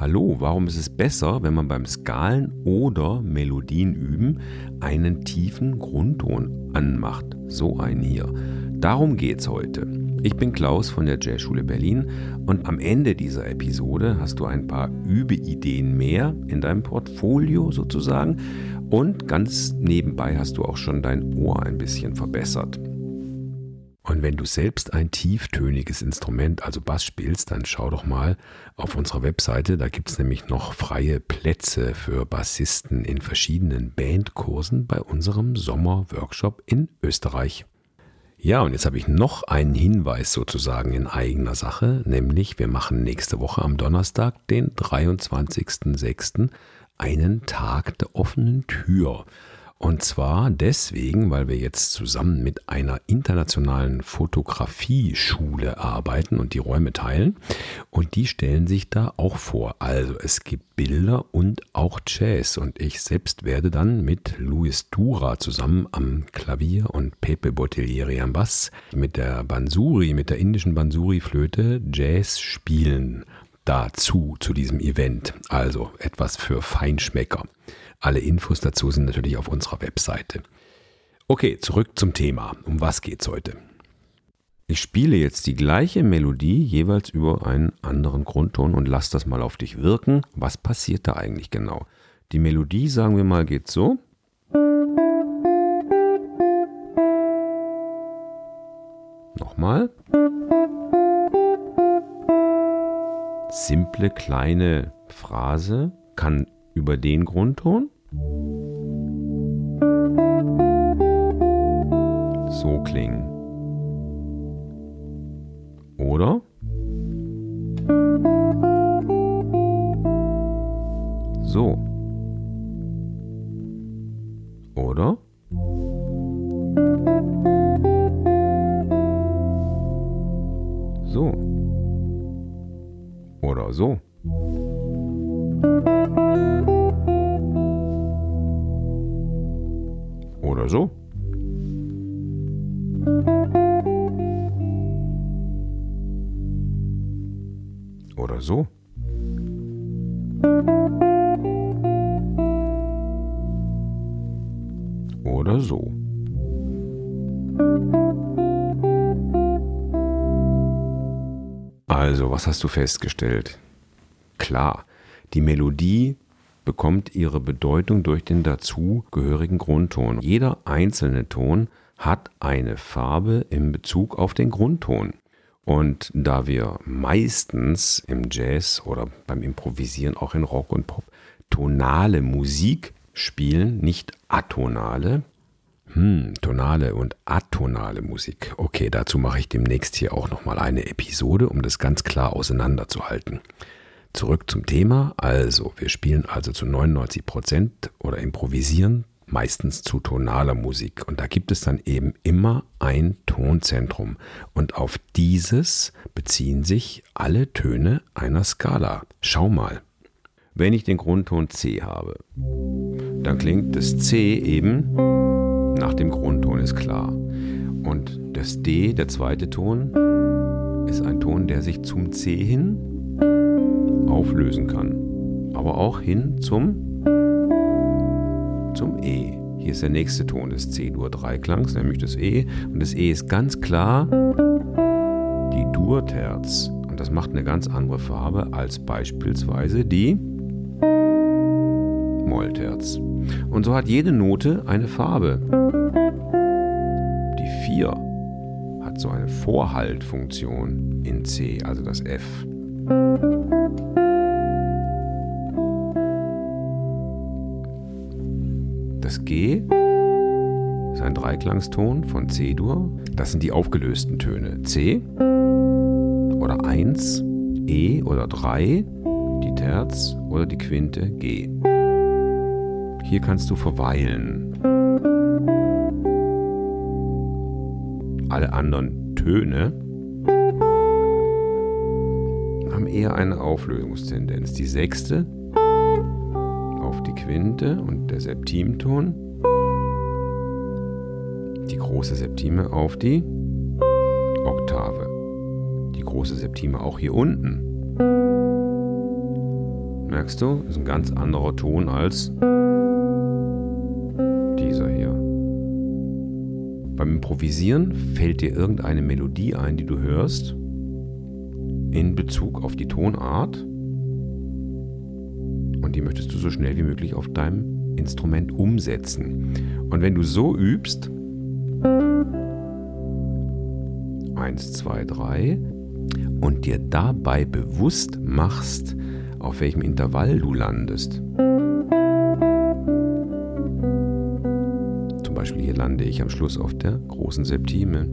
Hallo, warum ist es besser, wenn man beim Skalen oder Melodien üben einen tiefen Grundton anmacht? So einen hier. Darum geht's heute. Ich bin Klaus von der Jazzschule Berlin und am Ende dieser Episode hast du ein paar Übeideen mehr in deinem Portfolio sozusagen und ganz nebenbei hast du auch schon dein Ohr ein bisschen verbessert. Und wenn du selbst ein tieftöniges Instrument, also Bass spielst, dann schau doch mal auf unserer Webseite. Da gibt es nämlich noch freie Plätze für Bassisten in verschiedenen Bandkursen bei unserem Sommerworkshop in Österreich. Ja, und jetzt habe ich noch einen Hinweis sozusagen in eigener Sache, nämlich wir machen nächste Woche am Donnerstag, den 23.06., einen Tag der offenen Tür. Und zwar deswegen, weil wir jetzt zusammen mit einer internationalen Fotografie-Schule arbeiten und die Räume teilen. Und die stellen sich da auch vor. Also es gibt Bilder und auch Jazz. Und ich selbst werde dann mit Luis Dura zusammen am Klavier und Pepe Bottiglieri am Bass mit der Bansuri, mit der indischen Bansuri-Flöte Jazz spielen. Dazu, zu diesem Event. Also etwas für Feinschmecker. Alle Infos dazu sind natürlich auf unserer Webseite. Okay, zurück zum Thema. Um was geht's heute? Ich spiele jetzt die gleiche Melodie jeweils über einen anderen Grundton und lass das mal auf dich wirken. Was passiert da eigentlich genau? Die Melodie, sagen wir mal, geht so. Nochmal. Simple kleine Phrase kann über den Grundton. So klingen. Oder? So. Oder so. Oder so. Oder so. Oder so. Also, was hast du festgestellt? Klar, die Melodie bekommt ihre Bedeutung durch den dazugehörigen Grundton. Jeder einzelne Ton hat eine Farbe in Bezug auf den Grundton. Und da wir meistens im Jazz oder beim Improvisieren auch in Rock und Pop tonale Musik spielen, nicht atonale, hm, tonale und atonale Musik. Okay, dazu mache ich demnächst hier auch nochmal eine Episode, um das ganz klar auseinanderzuhalten. Zurück zum Thema. Also, wir spielen also zu 99 Prozent oder improvisieren meistens zu tonaler Musik. Und da gibt es dann eben immer ein Tonzentrum. Und auf dieses beziehen sich alle Töne einer Skala. Schau mal. Wenn ich den Grundton C habe, dann klingt das C eben dem Grundton, ist klar. Und das D, der zweite Ton, ist ein Ton, der sich zum C hin auflösen kann. Aber auch hin zum, zum E. Hier ist der nächste Ton des C-Dur-Dreiklangs, nämlich das E. Und das E ist ganz klar die Dur-Terz. Und das macht eine ganz andere Farbe als beispielsweise die Mollterz. Und so hat jede Note eine Farbe. Die 4 hat so eine Vorhaltfunktion in C, also das F. Das G ist ein Dreiklangston von C-Dur. Das sind die aufgelösten Töne. C oder 1, E oder 3, die Terz oder die Quinte G. Hier kannst du verweilen. Alle anderen Töne haben eher eine Auflösungstendenz. Die sechste auf die Quinte und der Septimton. Die große Septime auf die Oktave. Die große Septime auch hier unten. merkst du, ist ein ganz anderer Ton als Beim Improvisieren fällt dir irgendeine Melodie ein, die du hörst, in Bezug auf die Tonart. Und die möchtest du so schnell wie möglich auf deinem Instrument umsetzen. Und wenn du so übst, 1, 2, 3, und dir dabei bewusst machst, auf welchem Intervall du landest. Lande ich am Schluss auf der großen Septime.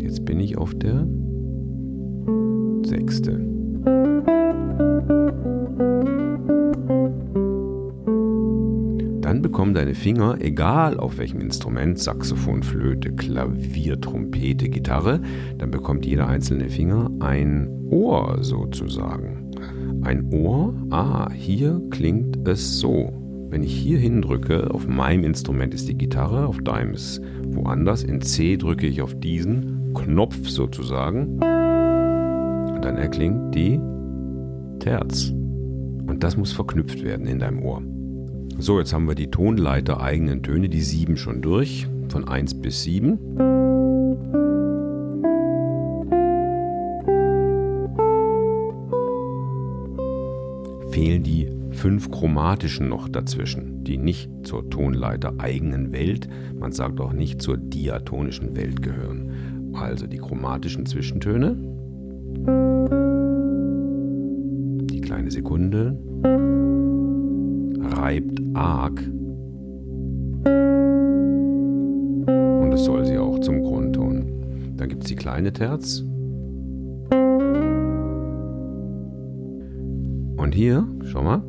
Jetzt bin ich auf der sechste. Dann bekommen deine Finger, egal auf welchem Instrument, Saxophon, Flöte, Klavier, Trompete, Gitarre, dann bekommt jeder einzelne Finger ein Ohr sozusagen. Ein Ohr, ah, hier klingt es so. Wenn ich hier hindrücke, auf meinem Instrument ist die Gitarre, auf deinem ist woanders. In C drücke ich auf diesen Knopf sozusagen. Und dann erklingt die Terz. Und das muss verknüpft werden in deinem Ohr. So, jetzt haben wir die Tonleiter eigenen Töne, die sieben schon durch, von 1 bis 7. Fehlen die fünf chromatischen noch dazwischen, die nicht zur Tonleiter eigenen Welt, man sagt auch nicht zur diatonischen Welt gehören. Also die chromatischen Zwischentöne. Die kleine Sekunde reibt arg. Und es soll sie auch zum Grundton. Dann gibt es die kleine Terz. Und hier, schau mal.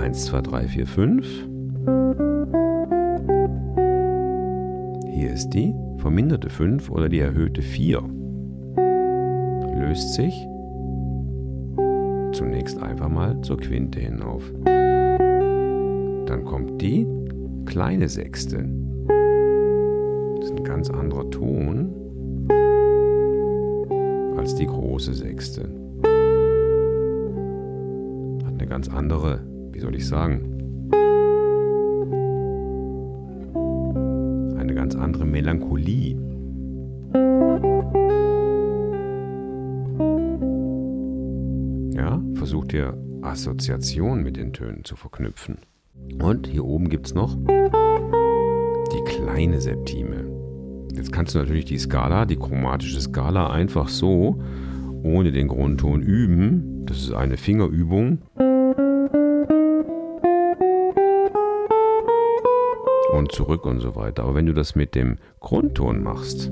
1, 2, 3, 4, 5. Hier ist die verminderte 5 oder die erhöhte 4. Löst sich zunächst einfach mal zur Quinte hinauf. Dann kommt die kleine Sechste. Das ist ein ganz anderer Ton als die große Sechste. Hat eine ganz andere, wie soll ich sagen, eine ganz andere Melancholie. Versucht ihr Assoziationen mit den Tönen zu verknüpfen. Und hier oben gibt es noch die kleine Septime. Jetzt kannst du natürlich die Skala, die chromatische Skala, einfach so ohne den Grundton üben. Das ist eine Fingerübung. Und zurück und so weiter. Aber wenn du das mit dem Grundton machst,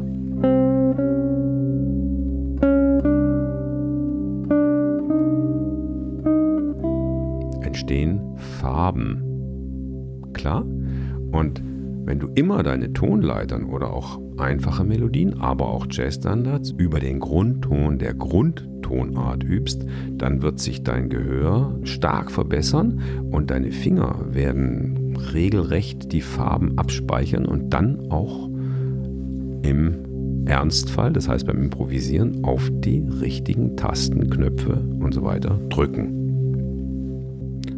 entstehen Farben. Klar? Und wenn du immer deine Tonleitern oder auch einfache Melodien, aber auch Jazzstandards über den Grundton der Grundtonart übst, dann wird sich dein Gehör stark verbessern und deine Finger werden regelrecht die Farben abspeichern und dann auch im Ernstfall, das heißt beim Improvisieren, auf die richtigen Tasten, Knöpfe und so weiter drücken.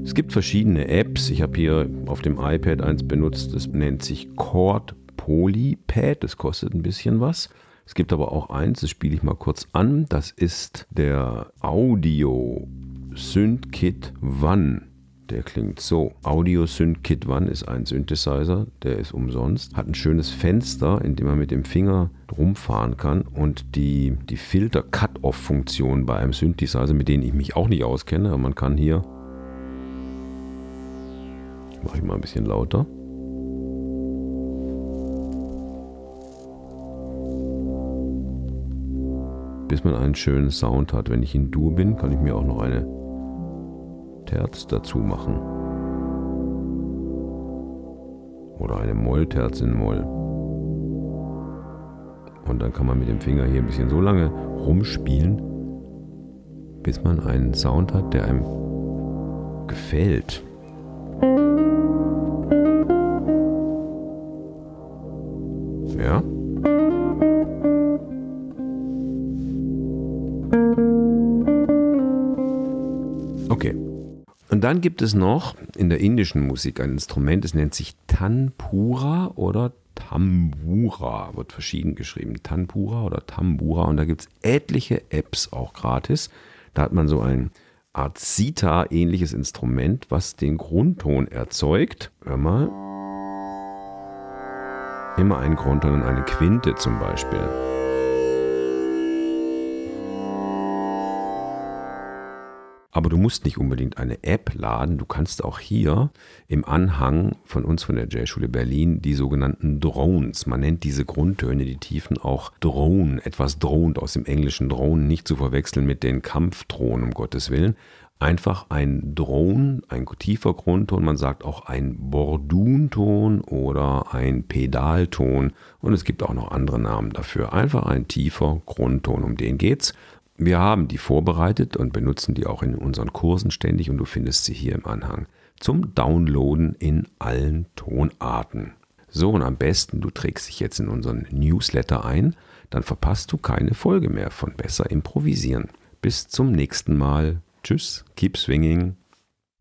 Es gibt verschiedene Apps. Ich habe hier auf dem iPad eins benutzt, das nennt sich Chord Polypad. Das kostet ein bisschen was. Es gibt aber auch eins, das spiele ich mal kurz an. Das ist der Audio SynthKit One. Der klingt so. Audio SynthKit One ist ein Synthesizer, der ist umsonst. Hat ein schönes Fenster, in dem man mit dem Finger rumfahren kann und die, die Filter-Cut-Off-Funktion bei einem Synthesizer, mit denen ich mich auch nicht auskenne, aber man kann hier Mache ich mal ein bisschen lauter. Bis man einen schönen Sound hat. Wenn ich in Dur bin, kann ich mir auch noch eine Terz dazu machen. Oder eine Mollterz in Moll. Und dann kann man mit dem Finger hier ein bisschen so lange rumspielen, bis man einen Sound hat, der einem gefällt. Ja. Okay. Und dann gibt es noch in der indischen Musik ein Instrument, es nennt sich Tanpura oder Tambura, wird verschieden geschrieben. Tanpura oder Tambura. Und da gibt es etliche Apps auch gratis. Da hat man so ein Art Sita-ähnliches Instrument, was den Grundton erzeugt. Hör mal. Immer ein Grundton und eine Quinte zum Beispiel. Aber du musst nicht unbedingt eine App laden. Du kannst auch hier im Anhang von uns von der J-Schule Berlin die sogenannten Drones. Man nennt diese Grundtöne, die Tiefen auch Drone, etwas drohend aus dem englischen Drone, nicht zu verwechseln mit den Kampfdrohnen, um Gottes Willen. Einfach ein Drone, ein tiefer Grundton, man sagt auch ein Bordunton oder ein Pedalton und es gibt auch noch andere Namen dafür. Einfach ein tiefer Grundton, um den geht's. Wir haben die vorbereitet und benutzen die auch in unseren Kursen ständig und du findest sie hier im Anhang zum Downloaden in allen Tonarten. So und am besten, du trägst dich jetzt in unseren Newsletter ein, dann verpasst du keine Folge mehr von Besser improvisieren. Bis zum nächsten Mal. Tschüss, keep swinging.